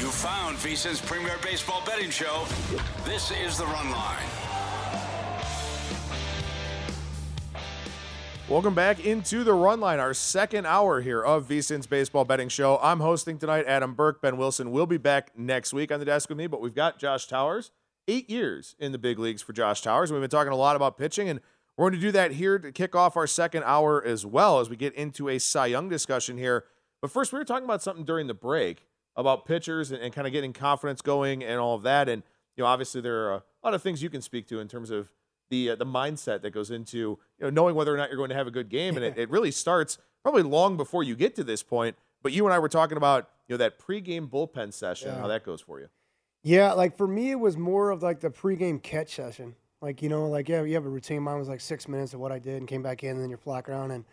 You found VSIN's premier baseball betting show. This is the Run Line. Welcome back into the Run Line, our second hour here of VSIN's baseball betting show. I'm hosting tonight. Adam Burke, Ben Wilson will be back next week on the desk with me, but we've got Josh Towers. Eight years in the big leagues for Josh Towers. We've been talking a lot about pitching, and we're going to do that here to kick off our second hour as well as we get into a Cy Young discussion here. But first, we were talking about something during the break about pitchers and, and kind of getting confidence going and all of that. And you know, obviously, there are a lot of things you can speak to in terms of the uh, the mindset that goes into you know knowing whether or not you're going to have a good game, and it, it really starts probably long before you get to this point. But you and I were talking about you know that pregame bullpen session, Yeah. how that goes for you. Yeah, like for me, it was more of like the pregame catch session. Like you know, like yeah, you have a routine. Mine was like six minutes of what I did and came back in, and then you're flock around and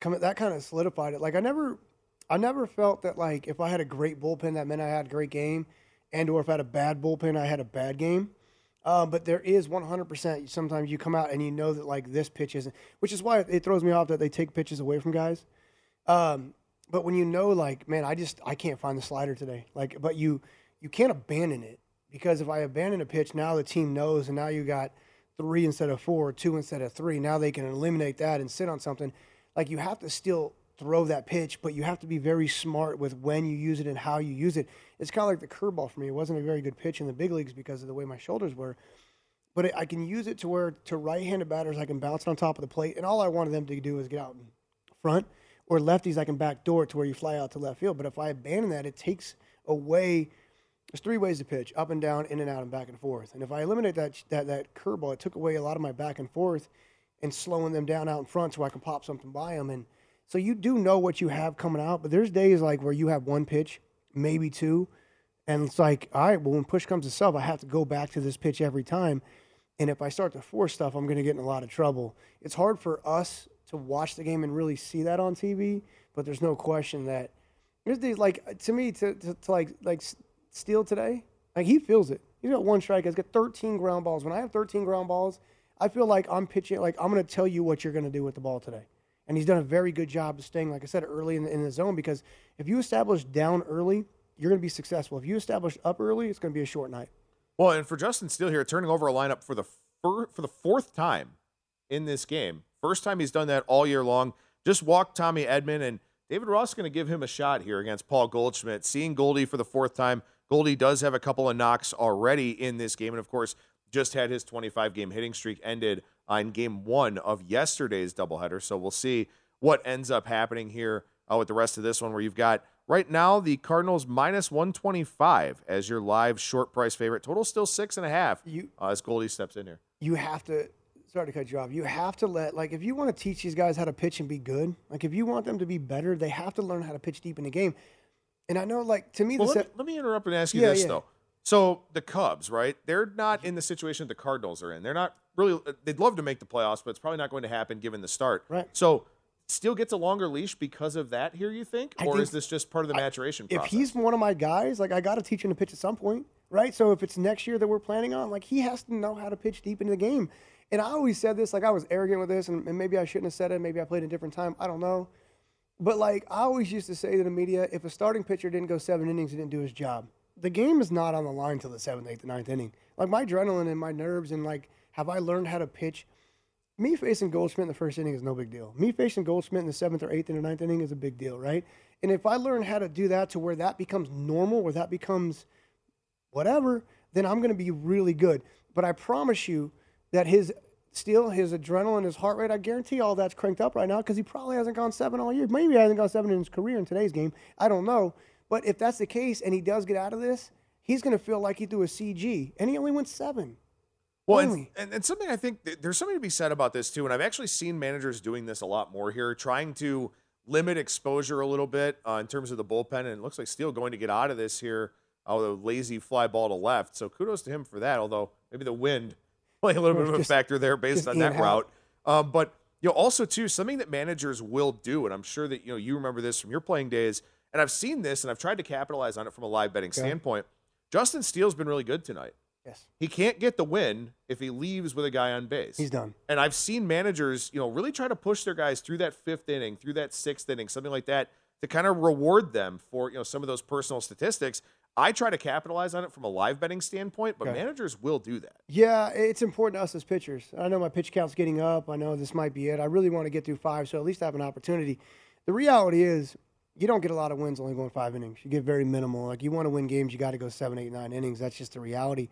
come. That kind of solidified it. Like I never, I never felt that like if I had a great bullpen, that meant I had a great game, and or if I had a bad bullpen, I had a bad game. Um, but there is 100%. Sometimes you come out and you know that like this pitch isn't, which is why it throws me off that they take pitches away from guys. Um, but when you know, like, man, I just I can't find the slider today. Like, but you you can't abandon it because if I abandon a pitch, now the team knows, and now you got three instead of four, two instead of three. Now they can eliminate that and sit on something. Like you have to still throw that pitch, but you have to be very smart with when you use it and how you use it. It's kind of like the curveball for me. It wasn't a very good pitch in the big leagues because of the way my shoulders were but I can use it to where to right-handed batters I can bounce it on top of the plate, and all I wanted them to do is get out in front, or lefties I can backdoor to where you fly out to left field. But if I abandon that, it takes away. There's three ways to pitch: up and down, in and out, and back and forth. And if I eliminate that that that curveball, it took away a lot of my back and forth, and slowing them down out in front so I can pop something by them. And so you do know what you have coming out, but there's days like where you have one pitch, maybe two, and it's like, all right, well, when push comes to shove, I have to go back to this pitch every time. And if I start to force stuff, I'm going to get in a lot of trouble. It's hard for us to watch the game and really see that on TV, but there's no question that there's these like to me to, to, to like like Steele today, like he feels it. He's got one strike. He's got 13 ground balls. When I have 13 ground balls, I feel like I'm pitching like I'm going to tell you what you're going to do with the ball today. And he's done a very good job of staying, like I said, early in the, in the zone because if you establish down early, you're going to be successful. If you establish up early, it's going to be a short night. Well, and for Justin Steele here, turning over a lineup for the fir- for the fourth time in this game. First time he's done that all year long. Just walked Tommy Edman and David Ross going to give him a shot here against Paul Goldschmidt. Seeing Goldie for the fourth time. Goldie does have a couple of knocks already in this game, and of course, just had his 25 game hitting streak ended on game one of yesterday's doubleheader. So we'll see what ends up happening here uh, with the rest of this one, where you've got right now the Cardinals minus 125 as your live short price favorite. Total still six and a half You uh, as Goldie steps in here. you have to sorry to cut you off. You have to let like if you want to teach these guys how to pitch and be good, like if you want them to be better, they have to learn how to pitch deep in the game. And I know like to me Well, the let, se- me, let me interrupt and ask you Yeah, this yeah. though. So the Cubs, right? They're not in the situation the Cardinals are in. They're not really. Uh, they'd love to make the playoffs, but it's probably not going to happen given the start. Right. So still gets a longer leash because of that. Here, you think, I or think- is this just part of the maturation if process? he's one of my guys, like I got to teach him to pitch at some point, right? So if it's next year that we're planning on, like he has to know how to pitch deep into the game. And I always said this, like I was arrogant with this, and, and maybe I shouldn't have said it. Maybe I played a different time. I don't know. But like I always used to say to the media, if a starting pitcher didn't go seven innings, he didn't do his job. The game is not on the line till the seventh, eighth, and ninth inning. Like my adrenaline and my nerves, and like have I learned how to pitch me facing Goldschmidt in the first inning is no big deal. Me facing Goldschmidt in the seventh or eighth and ninth inning is a big deal, right? And if I learn how to do that to where that becomes normal, where that becomes whatever, then I'm going to be really good. But I promise you that his still his adrenaline, his heart rate, I guarantee all that's cranked up right now because he probably hasn't gone seven all year. Maybe he hasn't gone seven in his career in today's game. I don't know. But if that's the case and he does get out of this, he's going to feel like he threw a CG and he only went seven. Well, and, and, and, something I think there's something to be said about this too. And I've actually seen managers doing this a lot more here, trying to limit exposure a little bit uh, in terms of the bullpen. And it looks like Steele going to get out of this here uh, with a lazy fly ball to left. So kudos to him for that. Although maybe the wind playing a little bit of a factor there based on that route. Um, but you know, also too something that managers will do, and I'm sure that you know you remember this from your playing days, and I've seen this, and I've tried to capitalize on it from a live betting okay. standpoint. Justin Steele's been really good tonight. Yes. He can't get the win if he leaves with a guy on base. He's done. And I've seen managers, you know, really try to push their guys through that fifth inning, through that sixth inning, something like that, to kind of reward them for, you know, some of those personal statistics. I try to capitalize on it from a live betting standpoint, but okay. managers will do that. Yeah, it's important to us as pitchers. I know my pitch count's getting up. I know this might be it. I really want to get through five, so at least I have an opportunity. The reality is, you don't get a lot of wins only going five innings. You get very minimal. Like you want to win games, you got to go seven, eight, nine innings. That's just the reality.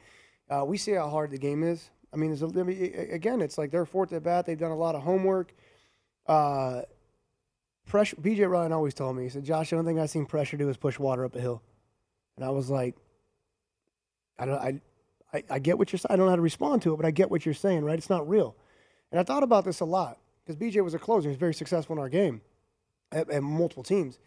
Uh, we see how hard the game is. I mean, a, I mean, again, it's like they're fourth at bat. They've done a lot of homework. Uh, pressure. BJ Ryan always told me. He said, "Josh, the only thing I've seen pressure do is push water up a hill." And I was like, "I don't. I, I, I get what you're saying. I don't know how to respond to it, but I get what you're saying. Right? It's not real." And I thought about this a lot because BJ was a closer. He was very successful in our game at, at multiple teams.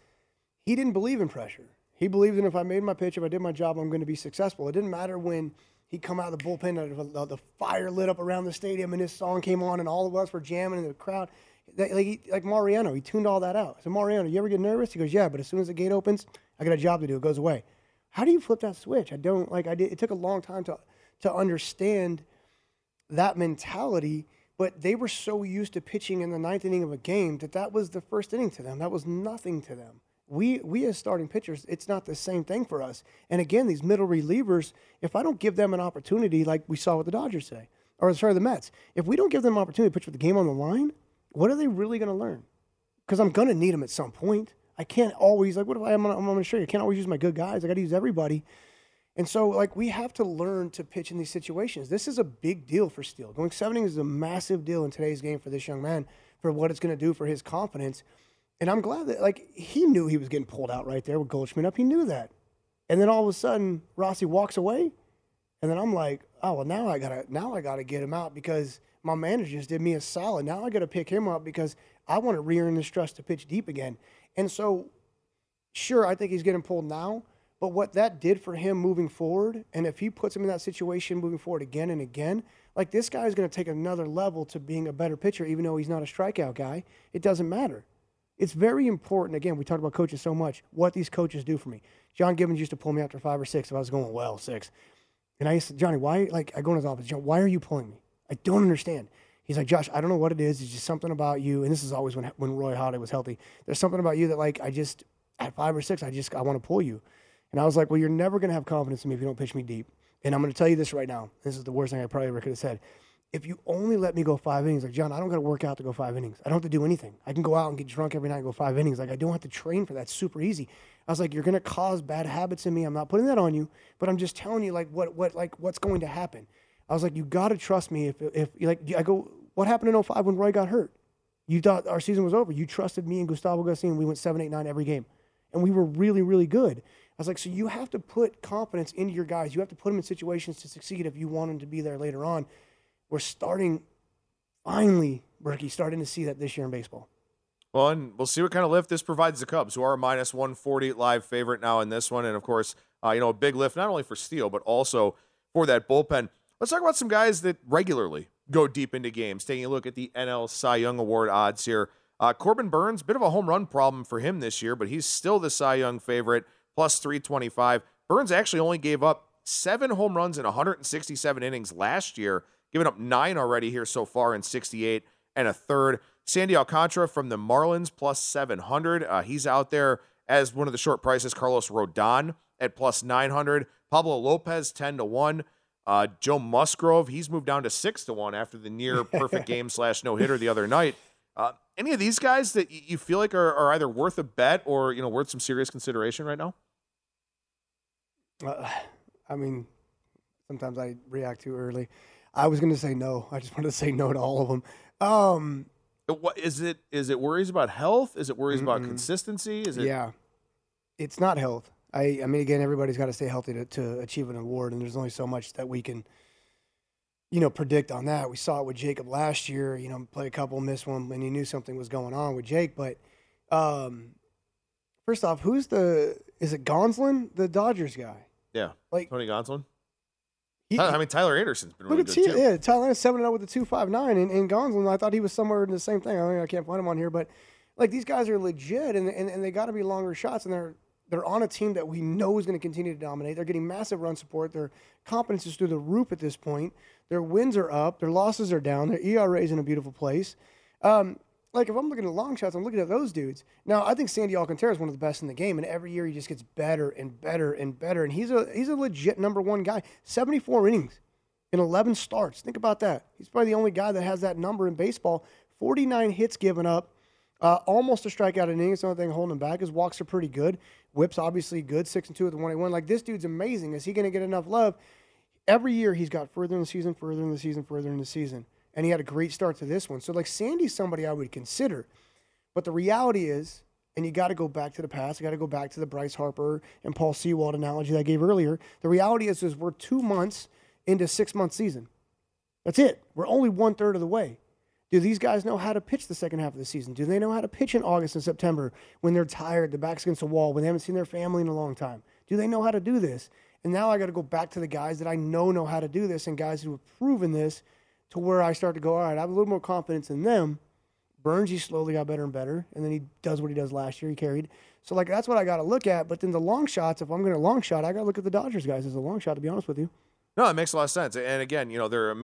He didn't believe in pressure. He believed in if I made my pitch, if I did my job, I'm going to be successful. It didn't matter when he'd come out of the bullpen, the fire lit up around the stadium, and his song came on, and all of us were jamming in the crowd. Like, he, like Mariano, he tuned all that out. I So Mariano, you ever get nervous? He goes, yeah, but as soon as the gate opens, I got a job to do. It goes away. How do you flip that switch? I don't like. I did. It took a long time to to understand that mentality. But they were so used to pitching in the ninth inning of a game that that was the first inning to them. That was nothing to them we we as starting pitchers, it's not the same thing for us. And again, these middle relievers, if I don't give them an opportunity, like we saw with the Dodgers say, or sorry, the Mets, if we don't give them an opportunity to pitch with the game on the line, what are they really going to learn? Because I'm going to need them at some point. I can't always like what if I, am I'm going to show you. I can't always use my good guys. I got to use everybody. And so, like, we have to learn to pitch in these situations. This is a big deal for Steele. Going seven innings is a massive deal in today's game for this young man for what it's going to do for his confidence. And I'm glad that like he knew he was getting pulled out right there with Goldschmidt up. He knew that. And then all of a sudden Rossi walks away. And then I'm like, oh well now I gotta now I gotta get him out because my manager just did me a solid. Now I gotta pick him up because I want to re-earn this trust to pitch deep again. And so sure, I think he's getting pulled now. But what that did for him moving forward, and if he puts him in that situation moving forward again and again, like this guy is going to take another level to being a better pitcher, even though he's not a strikeout guy. It doesn't matter it's very important. Again, we talked about coaches so much. What these coaches do for me. John Gibbons used to pull me after five or six if I was going well six, and I used to Johnny, why? Like I go in his office, John, why are you pulling me? I don't understand. He's like, Josh, I don't know what it is. It's just something about you. And this is always when when Roy Halladay was healthy. There's something about you that like I just at five or six, I just I want to pull you. And I was like, well, you're never gonna have confidence in me if you don't pitch me deep. And I'm gonna tell you this right now. This is the worst thing I probably ever could have said if you only let me go five innings, like John, I don't got to work out to go five innings. I don't have to do anything. I can go out and get drunk every night and go five innings. Like I don't have to train for that. Super easy. I was like, you're gonna cause bad habits in me. I'm not putting that on you, but I'm just telling you like what what like what's going to happen. I was like, you got to trust me. If if like I go, what happened in 05 when Roy got hurt? You thought our season was over. You trusted me and Gustavo. And we went seven, eight, nine every game, and we were really really good. I was like, so you have to put confidence into your guys. You have to put them in situations to succeed if you want them to be there later on. We're starting finally, Berkey, starting to see that this year in baseball. Well, and we'll see what kind of lift this provides the Cubs, who are a minus 140 live favorite now in this one. And of course, uh, you know, a big lift not only for Steele, but also for that bullpen. Let's talk about some guys that regularly go deep into games. Taking a look at the NL Cy Young Award odds here. Uh, Corbin Burnes, bit of a home run problem for him this year, but he's still the Cy Young favorite, plus 325. Burnes actually only gave up seven home runs in 167 innings last year giving up nine already here so far in 68 and a third. Sandy Alcantara from the Marlins plus 700. Uh, he's out there as one of the short prices. Carlos Rodon at plus 900. Pablo Lopez 10 to 1. Uh, Joe Musgrove, he's moved down to six to one after the near perfect game slash no hitter the other night. Uh, any of these guys that you feel like are, are either worth a bet or you know worth some serious consideration right now? Uh, I mean, sometimes I react too early. I was going to say no. I just wanted to say no to all of them. Um, what is it? Is it worries about health? Is it worries mm about consistency? Is it? Yeah, it's not health. I, I mean, again, everybody's got to stay healthy to, to achieve an award, and there's only so much that we can, you know, predict on that. We saw it with Jacob last year. You know, play a couple, miss one, and you knew something was going on with Jake. But um, first off, who's the? Is it Gonsolin, the Dodgers guy? Yeah, like Tony Gonsolin. He, I mean, Tyler Anderson's been really good T- too. Yeah, Tyler seven zero oh with the two five nine, and, and Gonsolin, I thought he was somewhere in the same thing. I mean, I can't find him on here, but like these guys are legit, and and, and they got to be longer shots, and they're they're on a team that we know is going to continue to dominate. They're getting massive run support. Their confidence is through the roof at this point. Their wins are up. Their losses are down. Their ERA is in a beautiful place. Um, like if I'm looking at long shots, I'm looking at those dudes. Now I think Sandy Alcantara is one of the best in the game, and every year he just gets better and better and better. And he's a he's a legit number one guy. 74 innings in 11 starts. Think about that. He's probably the only guy that has that number in baseball. 49 hits given up, uh, almost a strikeout inning. It's the only thing holding him back. His walks are pretty good. Whips obviously good, six and two with the one eight one. Like this dude's amazing. Is he going to get enough love? Every year he's got further in the season, further in the season, further in the season, and he had a great start to this one. So like Sandy's somebody I would consider, but the reality is, and you got to go back to the past. You got to go back to the Bryce Harper and Paul Sewald analogy that I gave earlier. The reality is, is we're two months into six month season. That's it. We're only one third of the way. Do these guys know how to pitch the second half of the season? Do they know how to pitch in August and September when they're tired, the back's against the wall, when they haven't seen their family in a long time? Do they know how to do this? And now I got to go back to the guys that I know know how to do this and guys who have proven this to where I start to go, all right, I have a little more confidence in them. Burnes, he slowly got better and better, and then he does what he does last year. He carried. So, like, that's what I got to look at. But then the long shots, if I'm going to long shot, I got to look at the Dodgers guys as a long shot, to be honest with you. No, it makes a lot of sense. And again, you know, they're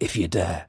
if you dare.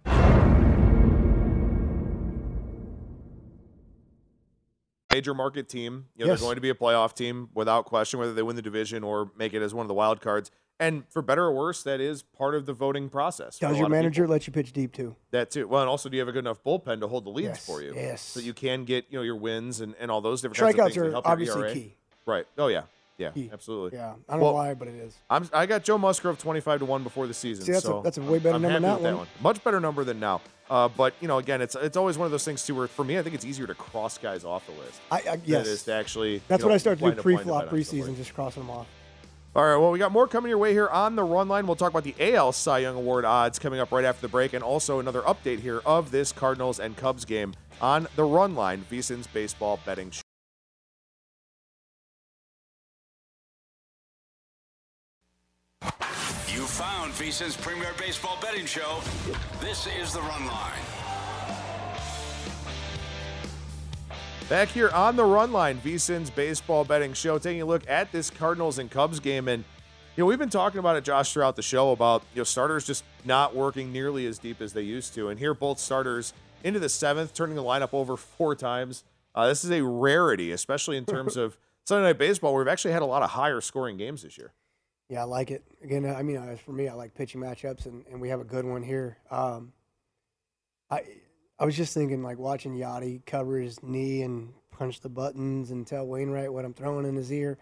Major market team. You know, yes. They're going to be a playoff team without question, whether they win the division or make it as one of the wild cards. And for better or worse, that is part of the voting process. Does your manager let you pitch deep too? That too. Well, and also, do you have a good enough bullpen to hold the leads yes, for you? Yes. So you can get you know your wins and, and all those different strikeouts kinds of things are obviously key. Right. Oh yeah. Yeah, key. absolutely. Yeah, I don't well, know why, but it is. I'm, I got Joe Musgrove 25 to 1 before the season. See, that's, so a, that's a way better I'm number than that, that one. one. Much better number than now. Uh, but, you know, again, it's it's always one of those things, too, where for me, I think it's easier to cross guys off the list. I, I Yes. Than it is to actually. That's what know, I start to do pre flop, preseason, just crossing them off. All right, well, we got more coming your way here on the run line. We'll talk about the AL Cy Young Award odds coming up right after the break, and also another update here of this Cardinals and Cubs game on the run line, VSIN's baseball betting show. Found VSIN's premier baseball betting show. This is the run line. Back here on the run line, VSIN's baseball betting show, taking a look at this Cardinals and Cubs game. And, you know, we've been talking about it, Josh, throughout the show about, you know, starters just not working nearly as deep as they used to. And here, both starters into the seventh, turning the lineup over four times. Uh, this is a rarity, especially in terms of Sunday Night Baseball, where we've actually had a lot of higher scoring games this year. Yeah, I like it. Again, I mean, uh, for me, I like pitching matchups, and, and we have a good one here. Um, I I was just thinking, like watching Yadi cover his knee and punch the buttons and tell Wainwright what I'm throwing in his ear.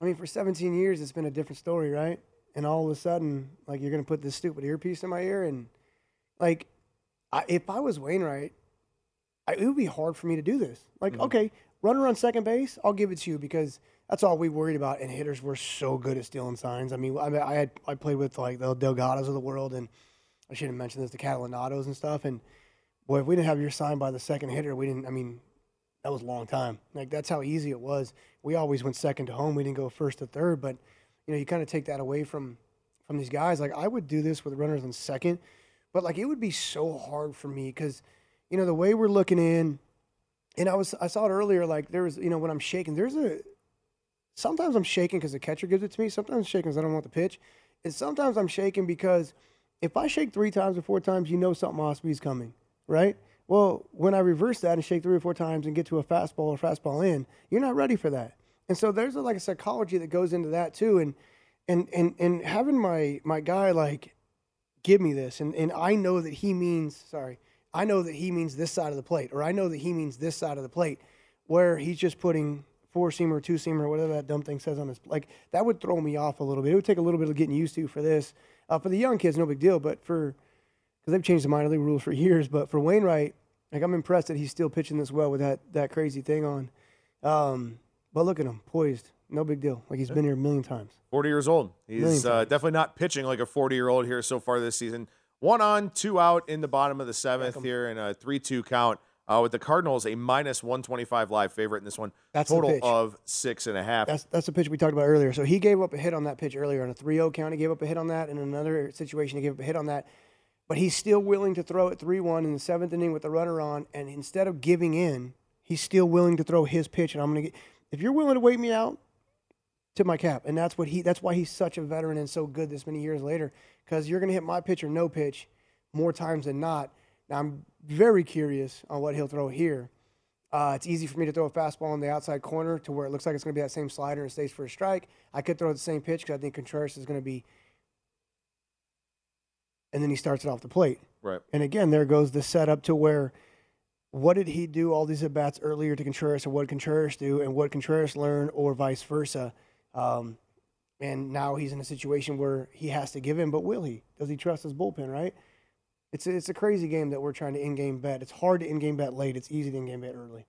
I mean, for 17 years, it's been a different story, right? and all of a sudden, like you're gonna put this stupid earpiece in my ear, and like, I, if I was Wainwright, I, it would be hard for me to do this. Like, okay, runner on second base, I'll give it to you because that's all we worried about. And hitters were so good at stealing signs. I mean, I, mean, I had I played with like the Delgados of the world, and I shouldn't mention this, the Catalanottos and stuff. And boy, if we didn't have your sign by the second hitter, we didn't. I mean, that was a long time. Like that's how easy it was. We always went second to home. We didn't go first to third. But you know, you kind of take that away from from these guys. Like I would do this with runners on second, but like it would be so hard for me because you know the way we're looking in, and I was I saw it earlier. Like there was you know when I'm shaking, there's a sometimes I'm shaking because the catcher gives it to me. Sometimes I'm shaking because I don't want the pitch, and sometimes I'm shaking because if I shake three times or four times, you know something off speed's coming, right? Well, when I reverse that and shake three or four times and get to a fastball or fastball in, you're not ready for that. And so there's a, like a psychology that goes into that too. And and and and having my my guy like give me this, and and I know that he means sorry, I know that he means this side of the plate, or I know that he means this side of the plate, where he's just putting four seamer, two seamer, whatever that dumb thing says on his like that would throw me off a little bit. It would take a little bit of getting used to for this. Uh, for the young kids, no big deal, but for because they've changed the minor league rules for years. But for Wainwright, like I'm impressed that he's still pitching this well with that that crazy thing on. Um, but look at him, poised, no big deal. Like he's been here a million times. 40 years old. He's uh, definitely not pitching like a 40 year old here so far this season. One on, two out in the bottom of the seventh here, and a 3 2 count. Uh, with the Cardinals, a minus 125 live favorite in this one. That's total of six and a half. That's that's the pitch we talked about earlier. So he gave up a hit on that pitch earlier on a 3-0 count. He gave up a hit on that. In another situation, he gave up a hit on that. But he's still willing to throw it 3-1 in the seventh inning with the runner on. And instead of giving in, he's still willing to throw his pitch. And I'm gonna get. If you're willing to wait me out, tip my cap. And that's what he. That's why he's such a veteran and so good this many years later. Because you're gonna hit my pitch or no pitch more times than not. Now I'm very curious on what he'll throw here. Uh, it's easy for me to throw a fastball in the outside corner to where it looks like it's going to be that same slider and stays for a strike. I could throw the same pitch because I think Contreras is going to be, and then he starts it off the plate. right. And again, there goes the setup to where what did he do all these at bats earlier to Contreras, and what did Contreras do, and what Contreras learn, or vice versa. Um, and now he's in a situation where he has to give in, but will he? Does he trust his bullpen? Right? It's a, it's a crazy game that we're trying to in-game bet. It's hard to in-game bet late. It's easy to in-game bet early.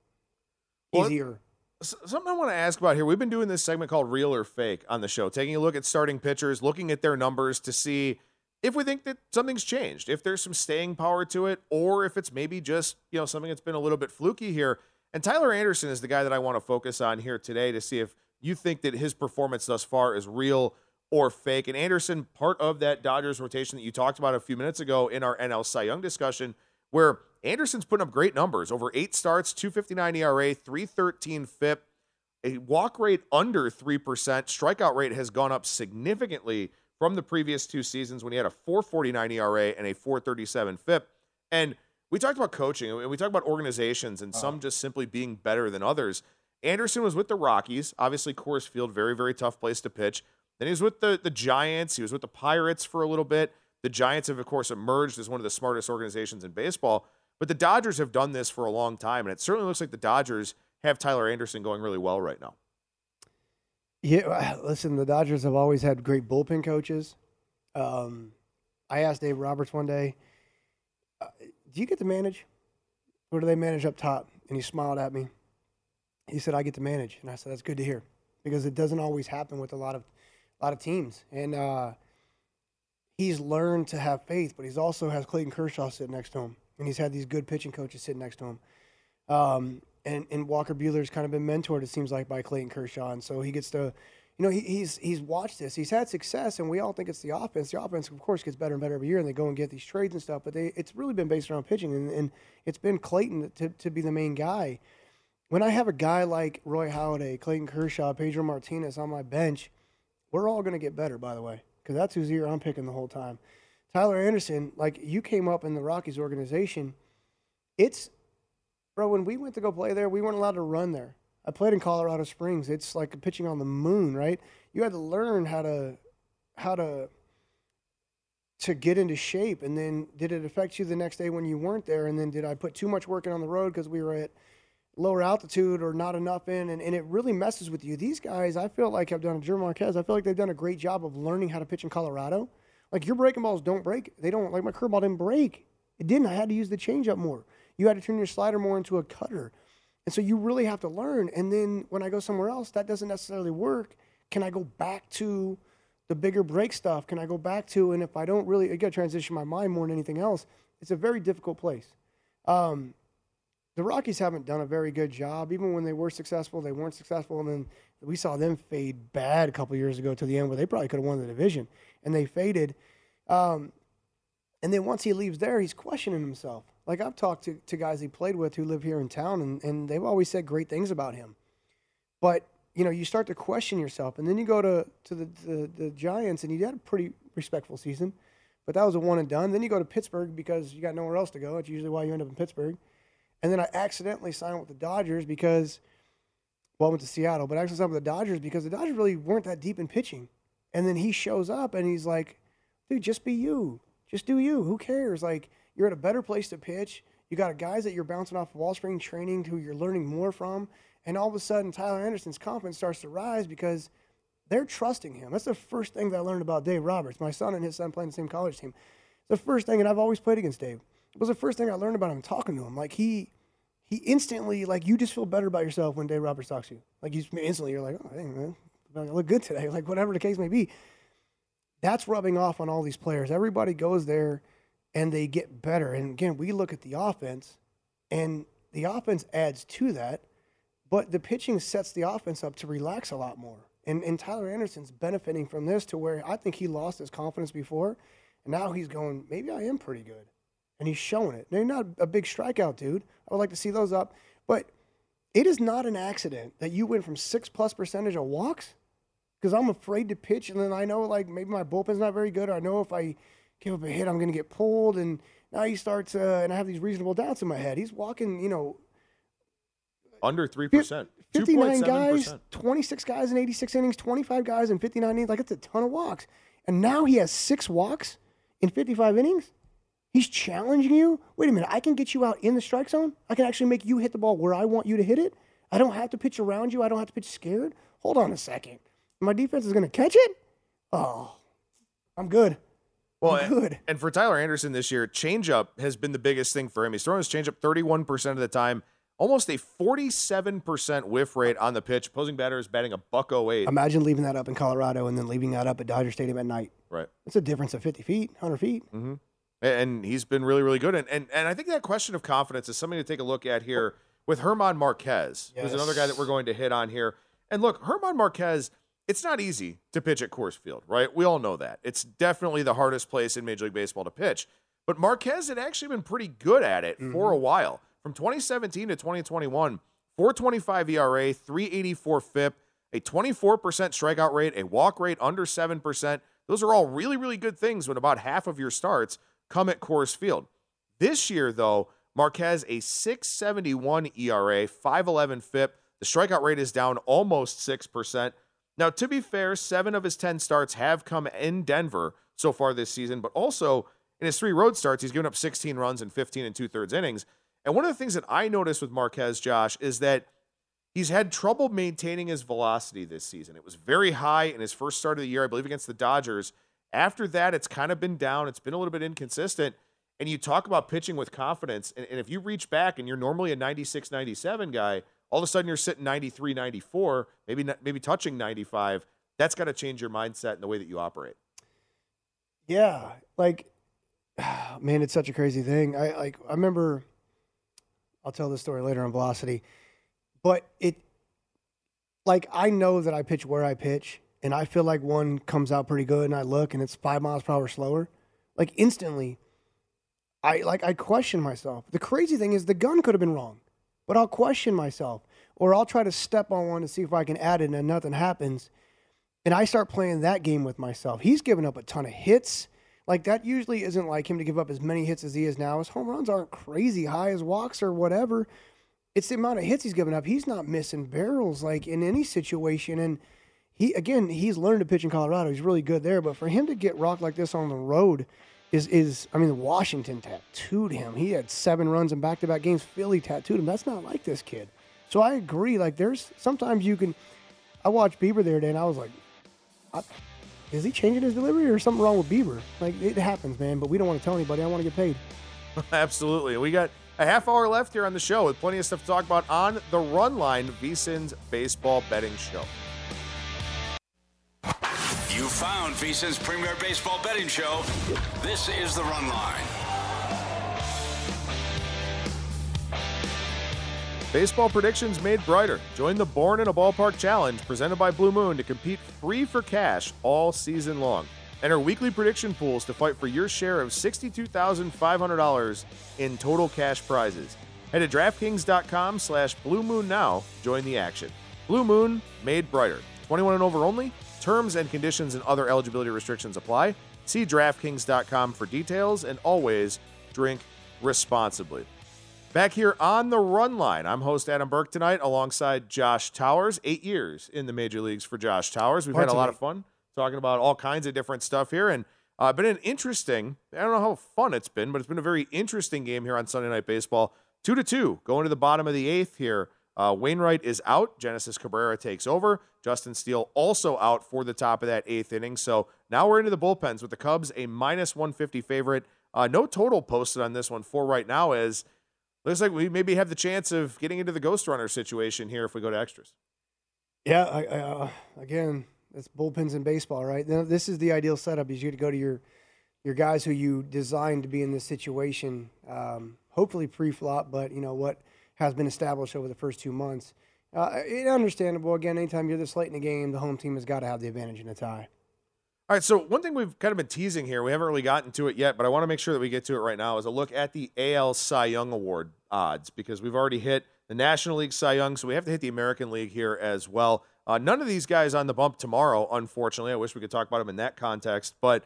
Well, Easier. Something I want to ask about here. We've been doing this segment called Real or Fake on the show, taking a look at starting pitchers, looking at their numbers to see if we think that something's changed, if there's some staying power to it, or if it's maybe just, you know, something that's been a little bit fluky here. And Tyler Anderson is the guy that I want to focus on here today to see if you think that his performance thus far is real or fake. And Anderson, part of that Dodgers rotation that you talked about a few minutes ago in our NL Cy Young discussion, where Anderson's putting up great numbers over eight starts, 259 ERA, 313 FIP, a walk rate under 3%. Strikeout rate has gone up significantly from the previous two seasons when he had a 449 ERA and a 437 FIP. And we talked about coaching and we talked about organizations and uh-huh. some just simply being better than others. Anderson was with the Rockies, obviously Coors Field, very, very tough place to pitch. Then he was with the, the Giants. He was with the Pirates for a little bit. The Giants have, of course, emerged as one of the smartest organizations in baseball. But the Dodgers have done this for a long time, and it certainly looks like the Dodgers have Tyler Anderson going really well right now. Yeah, listen, the Dodgers have always had great bullpen coaches. Um, I asked Dave Roberts one day, uh, "Do you get to manage, or do they manage up top?" And he smiled at me. He said, "I get to manage," and I said, "That's good to hear, because it doesn't always happen with a lot of, lot of teams." And uh, he's learned to have faith, but he's also has Clayton Kershaw sitting next to him, and he's had these good pitching coaches sitting next to him. Um, and, and Walker Buehler's kind of been mentored, it seems like, by Clayton Kershaw. And so he gets to, you know, he, he's he's watched this. He's had success, and we all think it's the offense. The offense, of course, gets better and better every year, and they go and get these trades and stuff. But they, it's really been based around pitching, and, and it's been Clayton to, to be the main guy. When I have a guy like Roy Halladay, Clayton Kershaw, Pedro Martinez on my bench, we're all going to get better, by the way, because that's whose ear I'm picking the whole time. Tyler Anderson, like you came up in the Rockies organization, it's bro. When we went to go play there, we weren't allowed to run there. I played in Colorado Springs. It's like pitching on the moon, right? You had to learn how to how to to get into shape, and then did it affect you the next day when you weren't there? And then did I put too much work in on the road because we were at lower altitude or not enough in, and, and it really messes with you. These guys, I feel like have done German Marquez. I feel like they've done a great job of learning how to pitch in Colorado. Like your breaking balls don't break. They don't like my curveball didn't break. It didn't. I had to use the changeup more. You had to turn your slider more into a cutter. And so you really have to learn. And then when I go somewhere else, that doesn't necessarily work. Can I go back to the bigger break stuff? Can I go back to, and if I don't really, I got to transition my mind more than anything else, it's a very difficult place. Um, the Rockies haven't done a very good job. Even when they were successful, they weren't successful. And then we saw them fade bad a couple years ago to the end where they probably could have won the division. And they faded. Um, and then once he leaves there, he's questioning himself. Like I've talked to, to guys he played with who live here in town, and, and they've always said great things about him. But you know, you start to question yourself, and then you go to to the the, the Giants, and he had a pretty respectful season, but that was a one and done. Then you go to Pittsburgh because you got nowhere else to go. It's usually why you end up in Pittsburgh. And then I accidentally signed with the Dodgers because, well, I went to Seattle, but I actually signed with the Dodgers because the Dodgers really weren't that deep in pitching. And then he shows up and he's like, dude, just be you. Just do you. Who cares? Like, you're at a better place to pitch. You got guys that you're bouncing off of all spring training who you're learning more from. And all of a sudden, Tyler Anderson's confidence starts to rise because they're trusting him. That's the first thing that I learned about Dave Roberts. My son and his son playing the same college team. It's the first thing, and I've always played against Dave. Was the first thing I learned about him talking to him. Like he, he instantly like you just feel better about yourself when Dave Roberts talks to you. Like you instantly you're like, oh, hey man, I look good today. Like whatever the case may be. That's rubbing off on all these players. Everybody goes there and they get better. And again, we look at the offense, and the offense adds to that, but the pitching sets the offense up to relax a lot more. And, and Tyler Anderson's benefiting from this to where I think he lost his confidence before, and now he's going, maybe I am pretty good. And he's showing it. Now, you're not a big strikeout dude. I would like to see those up. But it is not an accident that you went from six plus percentage of walks because I'm afraid to pitch. And then I know, like, maybe my bullpen's not very good. Or I know if I give up a hit, I'm going to get pulled. And now he starts, uh, and I have these reasonable doubts in my head. He's walking, you know, under 3%. 59 guys, 26 guys in 86 innings, 25 guys in 59 innings. Like, it's a ton of walks. And now he has six walks in 55 innings. He's challenging you. Wait a minute, I can get you out in the strike zone. I can actually make you hit the ball where I want you to hit it. I don't have to pitch around you. I don't have to pitch scared. Hold on a second. My defense is going to catch it? Oh, I'm good. Well, I'm good. And, and for Tyler Anderson this year, changeup has been the biggest thing for him. He's throwing his changeup 31% of the time, almost a 47% whiff rate on the pitch. Opposing batter is batting a buck 08. Imagine leaving that up in Colorado and then leaving that up at Dodger Stadium at night. Right. It's a difference of 50 feet, 100 feet. Mm-hmm. And he's been really, really good. And, and and I think that question of confidence is something to take a look at here with German Marquez, Yes. who's another guy that we're going to hit on here. And look, German Marquez, it's not easy to pitch at Coors Field, right? We all know that. It's definitely the hardest place in Major League Baseball to pitch. But Marquez had actually been pretty good at it for mm-hmm. a while. From 2017 to 2021, 425 ERA, 384 FIP, a 24% strikeout rate, a walk rate under 7%. Those are all really, really good things when about half of your starts come at Coors Field. This year, though, Marquez a 671 ERA, 511 FIP. The strikeout rate is down almost 6%. Now, to be fair, seven of his 10 starts have come in Denver so far this season, but also in his three road starts, he's given up 16 runs in 15 and two thirds innings. And one of the things that I noticed with Marquez, Josh, is that he's had trouble maintaining his velocity this season. It was very high in his first start of the year, I believe, against the Dodgers. After that, it's kind of been down. It's been a little bit inconsistent. And you talk about pitching with confidence. And, and if you reach back and you're normally a 96, 97 guy, all of a sudden you're sitting 93, 94, maybe maybe touching 95. That's got to change your mindset and the way that you operate. Yeah, like man, it's such a crazy thing. I like I remember I'll tell this story later on velocity. But it like I know that I pitch where I pitch and I feel like one comes out pretty good and I look and it's 5 miles per hour slower. Like instantly I like I question myself. The crazy thing is the gun could have been wrong. But I'll question myself or I'll try to step on one to see if I can add it and nothing happens. And I start playing that game with myself. He's given up a ton of hits. Like that usually isn't like him to give up as many hits as he is now. His home runs aren't crazy high as walks or whatever. It's the amount of hits he's given up. He's not missing barrels like in any situation. And he again, he's learned to pitch in Colorado. He's really good there. But for him to get rocked like this on the road is is I mean Washington tattooed him. He had seven runs in back to back games. Philly tattooed him. That's not like this kid. So I agree. Like there's sometimes you can. I watched Bieber the other day and I was like, I, is he changing his delivery or something wrong with Bieber? Like it happens, man. But we don't want to tell anybody. I want to get paid. Absolutely. We got a half hour left here on the show with plenty of stuff to talk about on the Run Line VSIN's baseball betting show. Found VSIN's premier baseball betting show. This is the Run Line. Baseball predictions made brighter. Join the Born in a Ballpark Challenge presented by Blue Moon to compete free for cash all season long. Enter weekly prediction pools to fight for your share of $62,500 in total cash prizes. Head to DraftKings.com slash Blue Moon now. Join the action. Blue Moon made brighter. 21 and over only. Terms and conditions and other eligibility restrictions apply. See DraftKings.com for details and always drink responsibly. Back here on the run line, I'm host Adam Burke tonight alongside Josh Towers. Eight years in the major leagues for Josh Towers. We've had a lot of fun talking about all kinds of different stuff here. And uh, been an interesting, I don't know how fun it's been, but it's been a very interesting game here on Sunday Night Baseball. Two to two, going to the bottom of the eighth here. Uh, Wainwright is out. Genesis Cabrera takes over. Justin Steele also out for the top of that eighth inning. So now we're into the bullpens with the Cubs, a minus 150 favorite. Uh, no total posted on this one for right now, as looks like we maybe have the chance of getting into the ghost runner situation here if we go to extras. Yeah, I, I, uh, again, it's bullpens in baseball, right? This is the ideal setup. Is you to go to your your guys who you designed to be in this situation, um, hopefully pre-flop, but you know what has been established over the first two months. Uh, understandable. Again, anytime you're this late in the game, the home team has got to have the advantage in a tie. All right, so one thing we've kind of been teasing here, we haven't really gotten to it yet, but I want to make sure that we get to it right now, is a look at the AL Cy Young Award odds because we've already hit the National League Cy Young, so we have to hit the American League here as well. Uh, none of these guys on the bump tomorrow, unfortunately. I wish we could talk about them in that context, but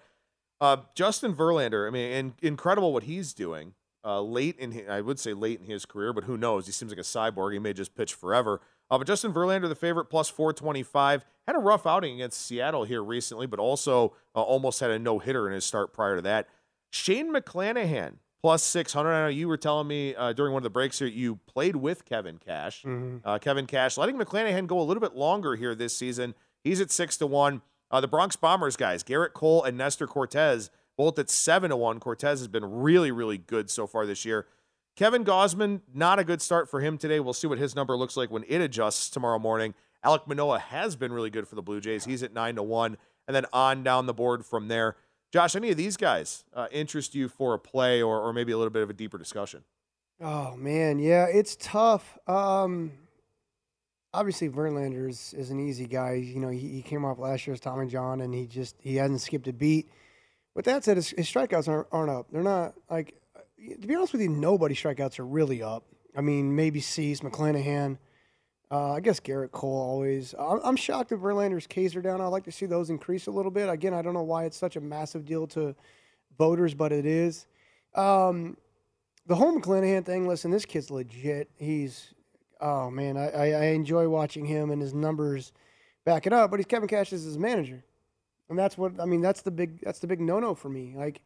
uh, Justin Verlander, I mean, in, incredible what he's doing uh, late in, his, I would say late in his career, but who knows? He seems like a cyborg. He may just pitch forever. Uh, but Justin Verlander, the favorite, plus 425, had a rough outing against Seattle here recently, but also uh, almost had a no hitter in his start prior to that. Shane McClanahan, plus 600. I know you were telling me uh, during one of the breaks here you played with Kevin Cash. Mm-hmm. Uh, Kevin Cash letting McClanahan go a little bit longer here this season. He's at 6 to 1. Uh, the Bronx Bombers guys, Gerrit Cole and Nestor Cortes, both at 7 to 1. Cortes has been really, really good so far this year. Kevin Gausman, not a good start for him today. We'll see what his number looks like when it adjusts tomorrow morning. Alek Manoah has been really good for the Blue Jays. He's at 9 to 1. And then on down the board from there. Josh, any of these guys uh, interest you for a play or, or maybe a little bit of a deeper discussion? Oh man, yeah, it's tough. Um, obviously, Verlander is, is an easy guy. You know, he, he came off last year year's Tommy John, and he just he hasn't skipped a beat. With that said, his, his strikeouts aren't, aren't up. They're not like to be honest with you, nobody strikeouts are really up. I mean, maybe Cease, McClanahan. Uh, I guess Gerrit Cole always. I'm, I'm shocked that Verlander's Ks are down. I'd like to see those increase a little bit. Again, I don't know why it's such a massive deal to voters, but it is. Um, the whole McClanahan thing. Listen, this kid's legit. He's oh man, I, I, I enjoy watching him and his numbers back it up. But he's Kevin Cash is his manager, and that's what I mean. That's the big that's the big no no for me. Like.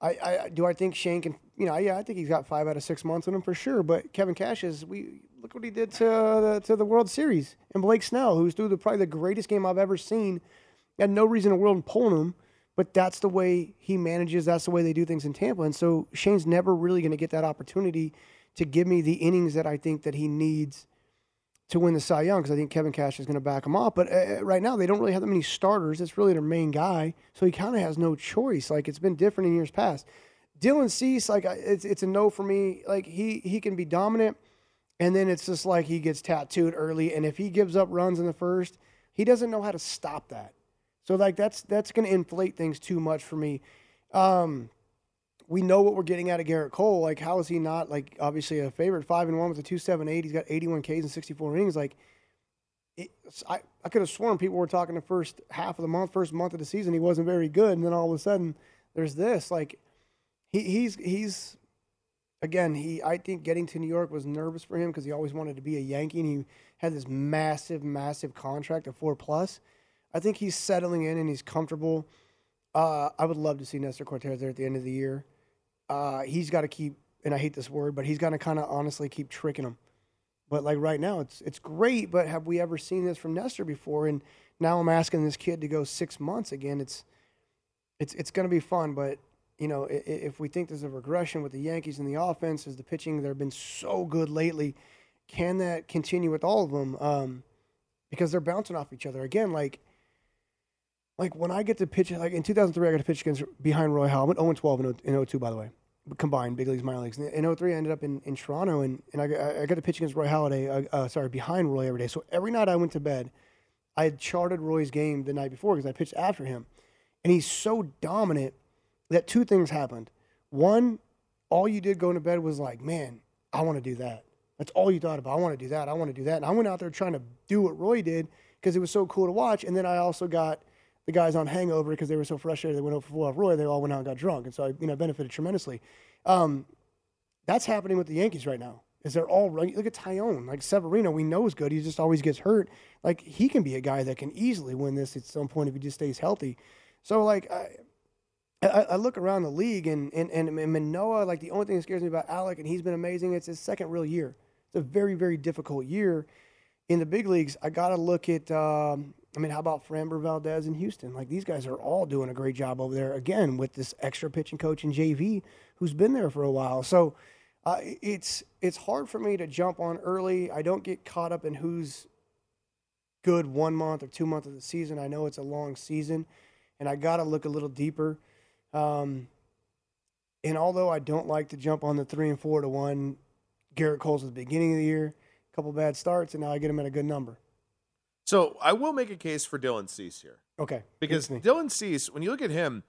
I, I do I think Shane can you know yeah I think he's got five out of six months in him for sure but Kevin Cash is we look what he did to the, to the World Series. And Blake Snell who's through the probably the greatest game I've ever seen. Had no reason in the world in pulling him but that's the way he manages that's the way they do things in Tampa. And so Shane's never really going to get that opportunity to give me the innings that I think that he needs to win the Cy Young because I think Kevin Cash is going to back him off. But uh, right now, they don't really have that many starters. It's really their main guy, so he kind of has no choice. Like it's been different in years past. Dylan Cease, like it's it's a no for me. Like he he can be dominant, and then it's just like he gets tattooed early, and if he gives up runs in the first, he doesn't know how to stop that. So like that's that's going to inflate things too much for me. Um, we know what we're getting out of Gerrit Cole. Like, how is he not like obviously a favorite? Five and one with a two seven eight. He's got eighty one Ks and sixty four innings. Like, it, I I could have sworn people were talking the first half of the month, first month of the season, he wasn't very good, and then all of a sudden there's this. Like, he he's he's again he I think getting to New York was nervous for him because he always wanted to be a Yankee, and he had this massive massive contract of four plus. I think he's settling in and he's comfortable. Uh, I would love to see Nestor Cortes there at the end of the year uh, he's got to keep, and I hate this word, but he's got to kind of honestly keep tricking him. But like right now, it's it's great. But have we ever seen this from Nestor before? And now I'm asking this kid to go six months again. It's it's it's going to be fun, but you know, i- i- if we think there's a regression with the Yankees and the offense, is the pitching they've been so good lately, can that continue with all of them? Um, because they're bouncing off each other again. Like, like when I get to pitch, like in 2003, I got to pitch against behind Roy Hall. I went 0 12 in 0- in 02, by the way, combined big leagues, minor leagues. In 03, I ended up in, in Toronto, and, and I, I got to pitch against Roy Halladay, uh, uh, sorry, behind Roy Halladay. So every night I went to bed, I had charted Roy's game the night before because I pitched after him. And he's so dominant that two things happened. One, all you did going to bed was like, man, I want to do that. That's all you thought about. I want to do that. I want to do that. And I went out there trying to do what Roy did because it was so cool to watch. And then I also got the guys on hangover because they were so frustrated they went over off Roy. They all went out and got drunk. And so I, you know, benefited tremendously. Um, that's happening with the Yankees right now. Is they're all. Look at Taillon, like Severino. We know is good. He just always gets hurt. Like he can be a guy that can easily win this at some point if he just stays healthy. So like I, I, I look around the league and and and Manoah. Like the only thing that scares me about Alek, and he's been amazing. It's his second real year. It's a very very difficult year in the big leagues. I got to look at. Um, I mean, how about Framber Valdez in Houston? Like these guys are all doing a great job over there. Again, with this extra pitching coach in JV, who's been there for a while. So uh, it's it's hard for me to jump on early. I don't get caught up in who's good one month or two months of the season. I know it's a long season, and I got to look a little deeper. Um, and although I don't like to jump on the three and four to one, Gerrit Cole's at the beginning of the year, a couple bad starts, and now I get him at a good number. So I will make a case for Dylan Cease here. Okay, Because Dylan Cease, when you look at him,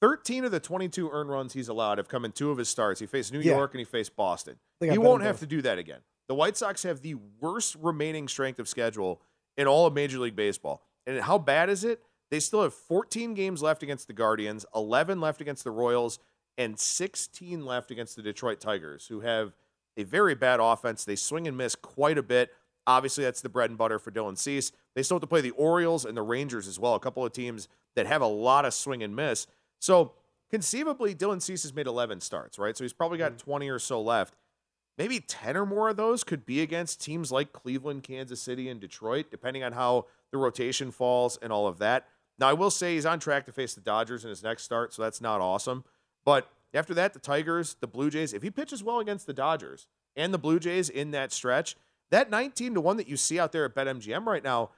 13 of the 22 earned runs he's allowed have come in two of his starts. He faced New Yeah. York and he faced Boston. He won't have both. to do that again. The White Sox have the worst remaining strength of schedule in all of Major League Baseball. And how bad is it? They still have 14 games left against the Guardians, 11 left against the Royals, and 16 left against the Detroit Tigers, who have a very bad offense. They swing and miss quite a bit. Obviously, that's the bread and butter for Dylan Cease. They still have to play the Orioles and the Rangers as well, a couple of teams that have a lot of swing and miss. So, conceivably, Dylan Cease has made 11 starts, right? So he's probably got mm. 20 or so left. Maybe 10 or more of those could be against teams like Cleveland, Kansas City, and Detroit, depending on how the rotation falls and all of that. Now, I will say he's on track to face the Dodgers in his next start, so that's not awesome. But after that, the Tigers, the Blue Jays, if he pitches well against the Dodgers and the Blue Jays in that stretch, that 19 to 1 that you see out there at BetMGM right now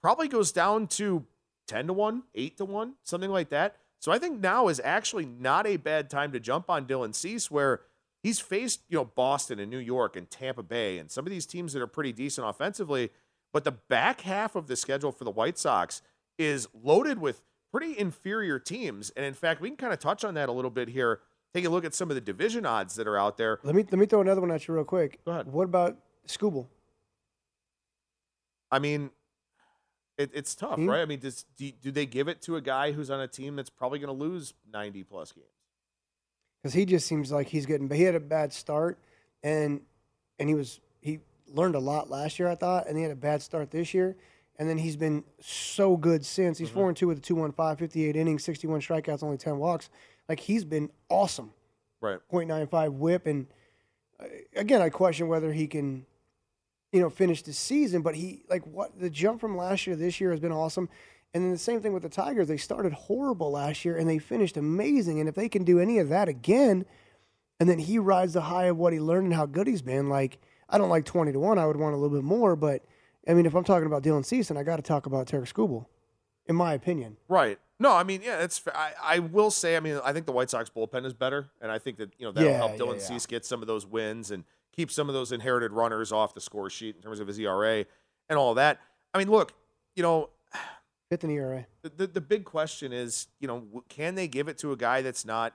probably goes down to 10 to 1, 8 to 1, something like that. So I think now is actually not a bad time to jump on Dylan Cease where he's faced, you know, Boston and New York and Tampa Bay and some of these teams that are pretty decent offensively, but the back half of the schedule for the White Sox is loaded with pretty inferior teams. And in fact, we can kind of touch on that a little bit here. Take a look at some of the division odds that are out there. Let me let me throw another one at you real quick. Go ahead. What about Skubal? I mean, it, it's tough, Hmm? right? I mean, does do, do they give it to a guy who's on a team that's probably going to lose 90 plus games? because he just seems like he's getting. But he had a bad start, and and he was he learned a lot last year, I thought, and he had a bad start this year, and then he's been so good since. He's four and two with a two one five, 58 innings, sixty one strikeouts, only ten walks. Like he's been awesome. Right. 0.95 whip, and uh, again, I question whether he can, you know, finish the season. But he like what the jump from last year to this year has been awesome. And then the same thing with the Tigers. They started horrible last year and they finished amazing. And if they can do any of that again, and then he rides the high of what he learned and how good he's been, like I don't like twenty to one. I would want a little bit more, but I mean, if I'm talking about Dylan Cease, I got to talk about Tarik Skubal, in my opinion. Right. No, I mean, yeah, it's. I, I will say, I mean, I think the White Sox bullpen is better, and I think that you know that'll Yeah, help yeah, Dylan yeah. Cease get some of those wins and keep some of those inherited runners off the score sheet in terms of his ERA and all that. I mean, look, you know, Fifth in ERA. the, the, the big question is, you know, can they give it to a guy that's not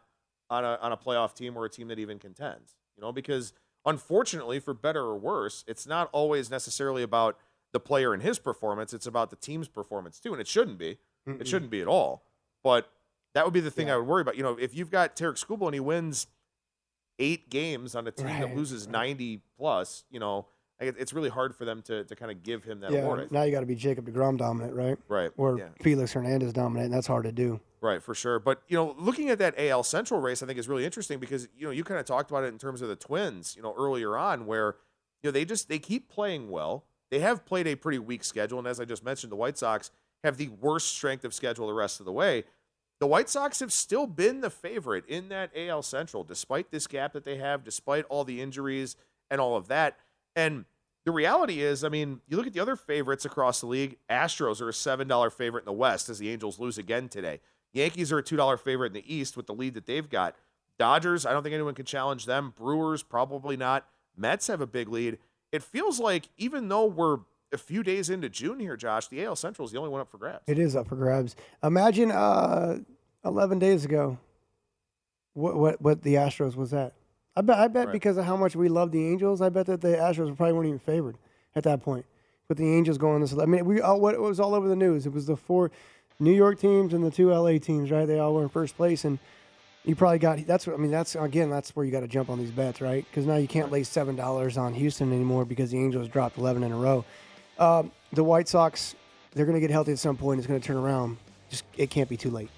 on a on a playoff team or a team that even contends? You know, because unfortunately, for better or worse, it's not always necessarily about the player and his performance. It's about the team's performance too, and it shouldn't be. It shouldn't be at all. But that would be the thing I would worry about. You know, if you've got Tarik Skubal and he wins eight games on a team that Right, loses ninety plus, you know, it's really hard for them to to kind of give him that yeah. award. Now you got to be Jacob deGrom dominant, right? Right. Or yeah. Felix Hernandez dominant, and that's hard to do. Right, for sure. But you know, looking at that AL Central race, I think is really interesting because you know you kind of talked about it in terms of the Twins, you know, earlier on, where you know, they just they keep playing well. They have played a pretty weak schedule, and as I just mentioned, the White Sox have the worst strength of schedule the rest of the way. The White Sox have still been the favorite in that AL Central, despite this gap that they have, despite all the injuries and all of that. And the reality is, I mean, you look at the other favorites across the league. Astros are a seven dollar favorite in the West as the Angels lose again today. Yankees are a two dollar favorite in the East with the lead that they've got. Dodgers, I don't think anyone can challenge them. Brewers, probably not. Mets have a big lead. It feels like even though we're a few days into June here, Josh, the AL Central is the only one up for grabs. It is up for grabs. Imagine uh, 11 days ago what what what the Astros was at. I bet I bet Right. because of how much we love the Angels, I bet that the Astros probably weren't even favored at that point. But the Angels going this, I mean, we all what it was all over the news. It was the four New York teams and the two LA teams, right? They all were in first place, and you probably got that's what I mean. That's again, that's where you got to jump on these bets, right? Because now you can't lay seven dollars on Houston anymore because the Angels dropped eleven in a row. Um, the White Sox, they're going to get healthy at some point. It's going to turn around. Just it can't be too late.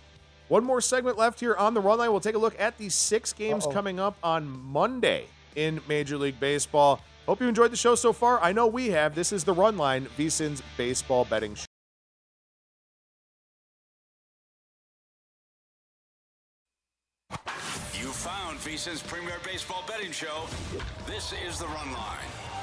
One more segment left here on the run line. We'll take a look at the six games Uh-oh. coming up on Monday in Major League Baseball. Hope you enjoyed the show so far. I know we have. This is the run line, VSIN's baseball betting show. You found VSIN's premier baseball betting show. This is the Run Line.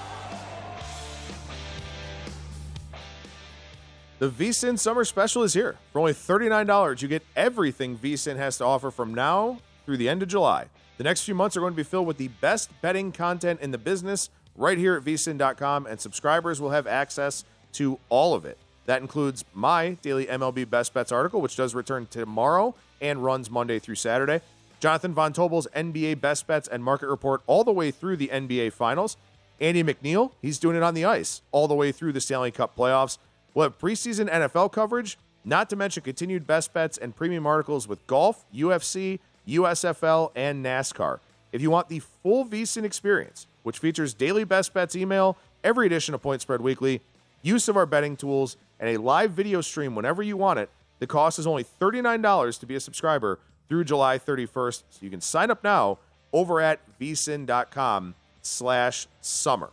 The VSIN Summer Special is here. For only $39, you get everything VSIN has to offer from now through the end of July. The next few months are going to be filled with the best betting content in the business right here at vsin.com, and subscribers will have access to all of it. That includes my daily MLB Best Bets article, which does return tomorrow and runs Monday through Saturday. Jonathan Von Tobel's NBA Best Bets and Market Report all the way through the NBA Finals. Andy McNeil, he's doing it on the ice all the way through the Stanley Cup playoffs. We'll have preseason NFL coverage, not to mention continued best bets and premium articles with golf, UFC, USFL, and NASCAR. If you want the full VSIN experience, which features daily best bets email, every edition of Point Spread Weekly, use of our betting tools, and a live video stream whenever you want it, the cost is only $39 to be a subscriber through July 31st. So you can sign up now over at vsin.com slash summer.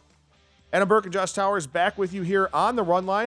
Adam Burke and Josh Towers back with you here on the run line.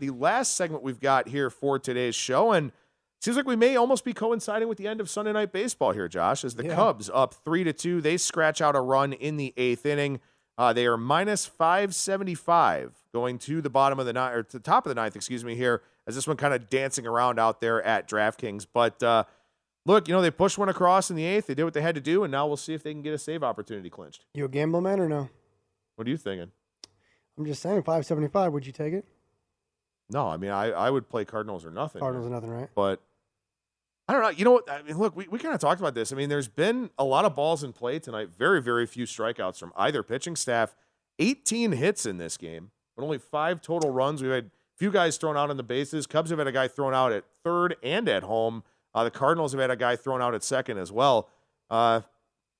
The last segment we've got here for today's show. And seems like we may almost be coinciding with the end of Sunday night baseball here, Josh, as the Yeah. Cubs up three to two. They scratch out a run in the eighth inning. Uh, they are minus 575 going to the bottom of the ninth or to the top of the ninth, excuse me, here as this one kind of dancing around out there at DraftKings. But uh, look, you know, they pushed one across in the eighth. They did what they had to do, and now we'll see if they can get a save opportunity clinched. You a gamble man or no? What are you thinking? I'm just saying, 575. Would you take it? No, I mean, I, I would play Cardinals or nothing. Cardinals or nothing, right? but I don't know. You know what? I mean, look, we, we kind of talked about this. I mean, there's been a lot of balls in play tonight. Very, very few strikeouts from either pitching staff. 18 hits in this game, but only five total runs. We've had a few guys thrown out on the bases. Cubs have had a guy thrown out at third and at home. Uh, the Cardinals have had a guy thrown out at second as well. Uh,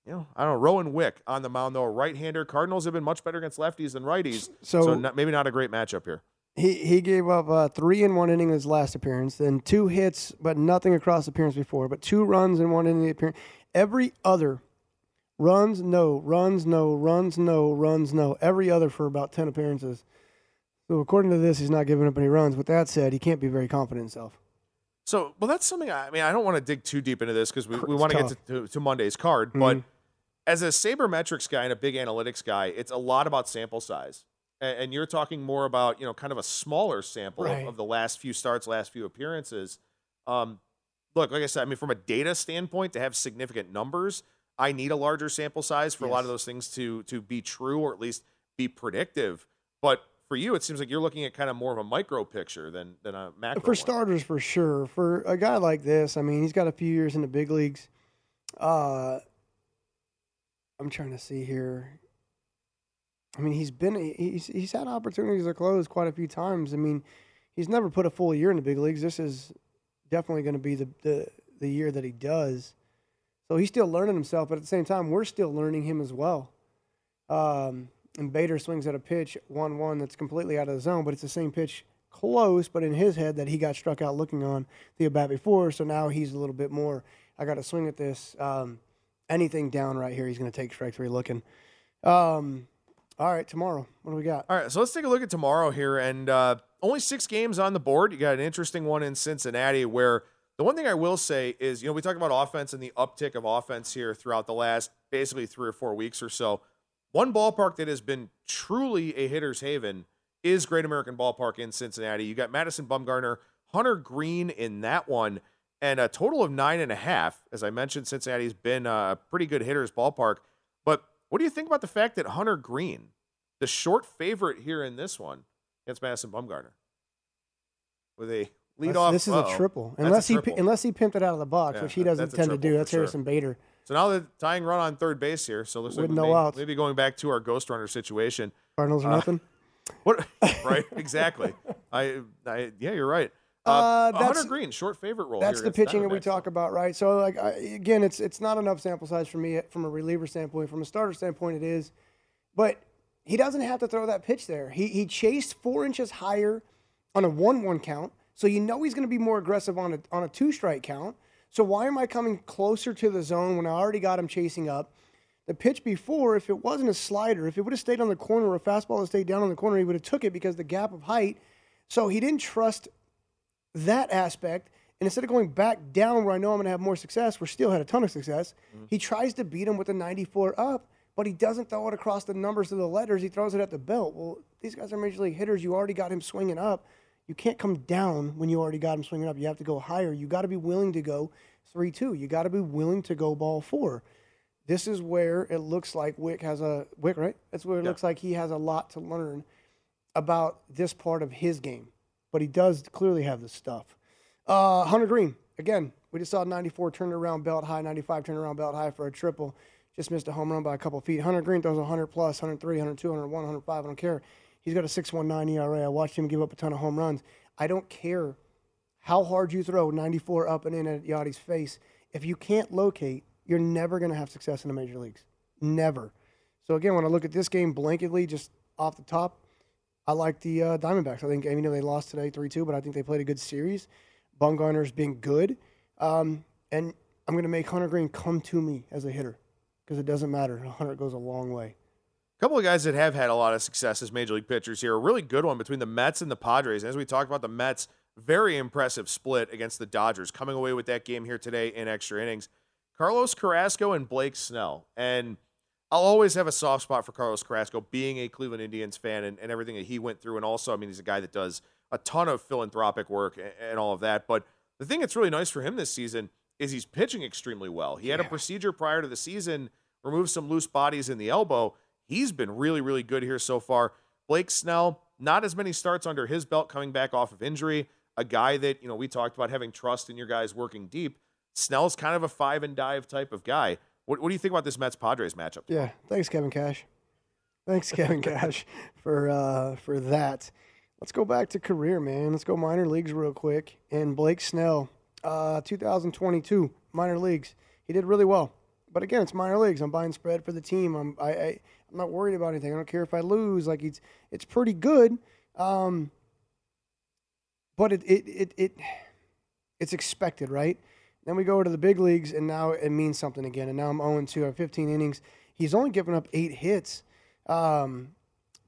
you know, I don't know. Rowan Wick on the mound, though, a right-hander. Cardinals have been much better against lefties than righties. So- so not, maybe not a great matchup here. He he gave up uh, three in one inning in his last appearance, then two hits, but nothing across appearance before, but two runs in one inning appearance. Every other runs no, runs no, runs no, runs no. Every other for about ten appearances. So according to this, he's not giving up any runs. With that said, he can't be very confident in himself. So, well, that's something. I, I mean, I don't want to dig too deep into this because we, we want to get to, to, Monday's card. But Mhm. as a sabermetrics guy and a big analytics guy, it's a lot about sample size. And, you're talking more about, you know, kind of a smaller sample Right. of, the last few starts, last few appearances. Um, look, like I said, I mean, from a data standpoint, to have significant numbers, I need a larger sample size for a lot of those things to to be true or at least be predictive. But for you, it seems like you're looking at kind of more of a micro picture than than a macro. For one. starters, for sure. For a guy like this, I mean, he's got a few years in the big leagues. Uh, I'm trying to see here. I mean, he's been he's he's had opportunities to close quite a few times. I mean, he's never put a full year in the big leagues. This is definitely going to be the, the the year that he does. So he's still learning himself, but at the same time, we're still learning him as well. Um, and Bader swings at a pitch one one that's completely out of the zone, but it's the same pitch close, but in his head that he got struck out looking on the at bat before. So now he's a little bit more. I got to swing at this. Um, anything down right here, he's going to take strike three looking. Um, all right, tomorrow. What do we got? All right, so let's take a look at tomorrow here, and uh, only six games on the board. You got an interesting one in Cincinnati, where the one thing I will say is, you know, we talk about offense and the uptick of offense here throughout the last basically three or four weeks or so. One ballpark that has been truly a hitter's haven is Great American Ballpark in Cincinnati. You got Madison Bumgarner, Hunter Greene in that one, and a total of nine and a half. As I mentioned, Cincinnati's been a pretty good hitter's ballpark. What do you think about the fact that Hunter Greene, the short favorite here in this one, against Madison Bumgarner, with a lead off? this is a triple, unless he unless he pimped it out of the box, Yeah, which he doesn't tend to do. That's sure. Harrison Bader. So now the tying run on third base here. So looks like With we no outs. maybe going back to our ghost runner situation. Cardinals are Uh, nothing. What? right? Exactly. I, I. Yeah, you're right. Uh, Uh, that's- Hunter Greene, short favorite role. That's the pitching that we talk about, right? So, like I, again, it's it's not enough sample size for me from a reliever standpoint. From a starter standpoint, it is, but he doesn't have to throw that pitch there. He he chased four inches higher on a one-one count, so you know he's going to be more aggressive on a on a two-strike count. So why am I coming closer to the zone when I already got him chasing up? The pitch before, if it wasn't a slider, if it would have stayed on the corner or a fastball that stayed down on the corner, he would have took it because the gap of height. So he didn't trust that aspect. And instead of going back down where I know I'm going to have more success, where still had a ton of success, mm-hmm. he tries to beat him with a 94 up, but he doesn't throw it across the numbers of the letters. He throws it at the belt. Well, these guys are major league hitters. You already got him swinging up. You can't come down when you already got him swinging up. You have to go higher. You got to be willing to go 3 2. You got to be willing to go ball four. This is where it looks like Wick has a Wick, right? That's where it looks like he has a lot to learn about this part of his game. But he does clearly have the stuff. Uh, Hunter Greene, again, we just saw 94 turn around belt high, 95 turn around belt high for a triple. Just missed a home run by a couple feet. Hunter Greene throws 100 plus, 103, 102, 101, 105. I don't care. He's got a 6.19 ERA. I watched him give up a ton of home runs. I don't care how hard you throw 94 up and in at Yachty's face. If you can't locate, you're never going to have success in the major leagues. Never. So again, when I look at this game blanketly, just off the top, I like the uh, Diamondbacks. I think you know they lost today three two, but I think they played a good series. Bumgarner's been good, um, and I'm going to make Hunter Greene come to me as a hitter because it doesn't matter. Hunter goes a long way. A couple of guys that have had a lot of success as major league pitchers here. A really good one between the Mets and the Padres. As we talked about the Mets, very impressive split against the Dodgers, coming away with that game here today in extra innings. Carlos Carrasco and Blake Snell. And I'll always have a soft spot for Carlos Carrasco, being a Cleveland Indians fan and, and everything that he went through. And also, I mean, he's a guy that does a ton of philanthropic work and, and all of that. But the thing that's really nice for him this season is he's pitching extremely well. He had a procedure prior to the season, removed some loose bodies in the elbow. He's been really, really good here so far. Blake Snell, not as many starts under his belt coming back off of injury. A guy that, you know, we talked about having trust in your guys working deep. Snell's kind of a five and dive type of guy. What, what do you think about this Mets Padres matchup? Yeah, thanks, Kevin Cash. Thanks, Kevin Cash, for uh, for that. Let's go back to career, man. Let's go minor leagues real quick. And Blake Snell, uh, 2022 minor leagues. He did really well, but again, it's minor leagues. I'm buying spread for the team. I'm I, I I'm not worried about anything. I don't care if I lose. Like it's it's pretty good. Um, but it it it, it it's expected, right? Then we go to the big leagues, and now it means something again. And now I'm 0 2 at 15 innings. He's only given up eight hits. Um,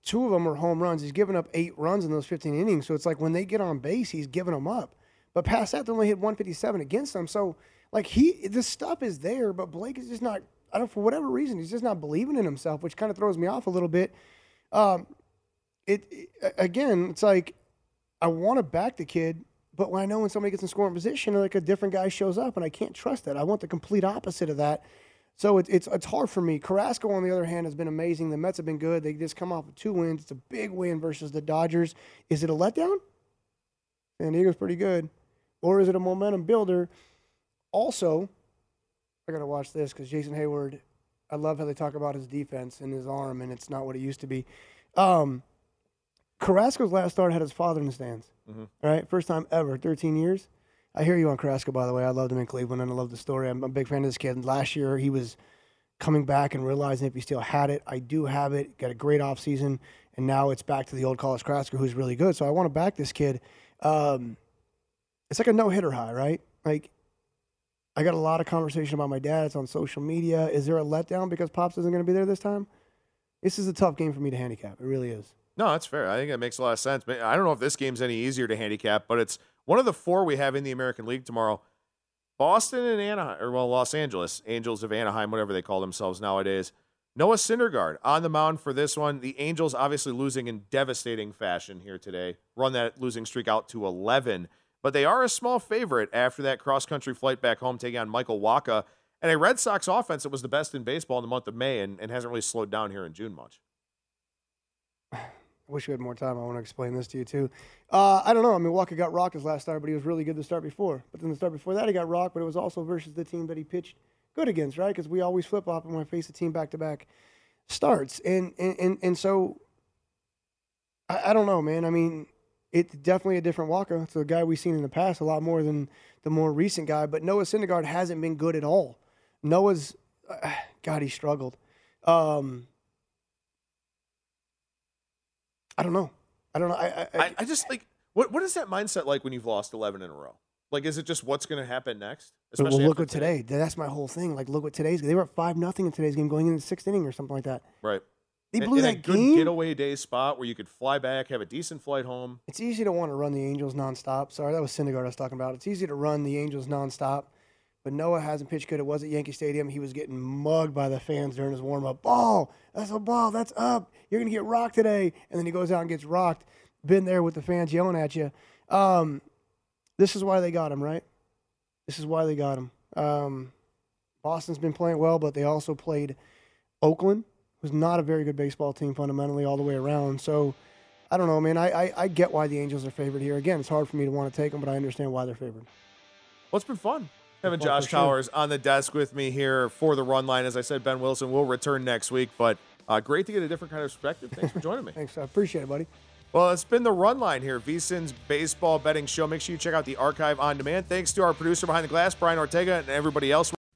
two of them were home runs. He's given up eight runs in those 15 innings. So it's like when they get on base, he's giving them up. But past that, they only hit 157 against them. So like he, the stuff is there, but Blake is just not I don't for whatever reason he's just not believing in himself, which kind of throws me off a little bit. Um, it, it again, it's like I want to back the kid, but when I know when somebody gets in scoring position, like a different guy shows up, and I can't trust that. I want the complete opposite of that. So it, it's it's hard for me. Carrasco, on the other hand, has been amazing. The Mets have been good. They just come off of two wins. It's a big win versus the Dodgers. Is it a letdown? San Diego's pretty good, or is it a momentum builder? Also, I got to watch this because Jason Heyward. I love how they talk about his defense and his arm, and it's not what it used to be. Um, Carrasco's last start had his father in the stands. Mhm. Right, first time ever, 13 years. I hear you on Carrasco, by the way. I loved him in Cleveland, and I love the story. I'm a big fan of this kid. Last year, he was coming back and realizing if he still had it. I do have it. Got a great offseason, and now it's back to the old Carlos Carrasco, who's really good. So I want to back this kid. Um, it's like a no hitter high, right? Like I got a lot of conversation about my dad. It's on social media. Is there a letdown because Pops isn't going to be there this time? This is a tough game for me to handicap. It really is. No, that's fair. I think that makes a lot of sense. But I don't know if this game's any easier to handicap, but it's one of the four we have in the American League tomorrow. Boston and Anaheim, or well, Los Angeles, Angels of Anaheim, whatever they call themselves nowadays. Noah Syndergaard on the mound for this one. The Angels obviously losing in devastating fashion here today. Run that losing streak out to 11. But they are a small favorite after that cross country flight back home, taking on Michael Wacha and a Red Sox offense that was the best in baseball in the month of May and, and hasn't really slowed down here in June much. Wish we had more time. I want to explain this to you too. Uh, I don't know. I mean, Walker got rocked his last start, but he was really good the start before. But then the start before that, he got rocked, but it was also versus the team that he pitched good against, right? Because we always flip flop when we face a team back to back starts, and and and, and so I, I don't know, man. I mean, it's definitely a different Walker. It's a guy we've seen in the past a lot more than the more recent guy. But Noah Syndergaard hasn't been good at all. Noah's, uh, God, he struggled. Um, I don't know. I don't know. I, I, I, I just like what what is that mindset like when you've lost eleven in a row? Like, is it just what's going to happen next? But, well, look after what today. That's my whole thing. Like, look what today's. They were up five nothing in today's game, going into the sixth inning or something like that. right? They blew in a that good game. getaway day spot where you could fly back, have a decent flight home. It's easy to want to run the Angels nonstop. Sorry, that was Syndergaard I was talking about. It's easy to run the Angels nonstop, but Noah hasn't pitched good. It was at Yankee Stadium. He was getting mugged by the fans during his warm up. Ball, that's a ball. That's up. You're gonna get rocked today, and then he goes out and gets rocked. Been there with the fans yelling at you. Um, this is why they got him, right? This is why they got him. Um, Boston's been playing well, but they also played Oakland, who's not a very good baseball team fundamentally all the way around. So I don't know, man. I, I, I get why the Angels are favored here. Again, it's hard for me to want to take them, but I understand why they're favored. Well, it's been fun having Josh sure. Towers on the desk with me here for the run line. As I said, Ben Wilson will return next week, but uh, great to get a different kind of perspective. Thanks for joining me. Thanks. I appreciate it, buddy. Well, it's been the run line here, VSIN's baseball betting show. Make sure you check out the archive on demand. Thanks to our producer behind the glass, Brian Ortega, and everybody else.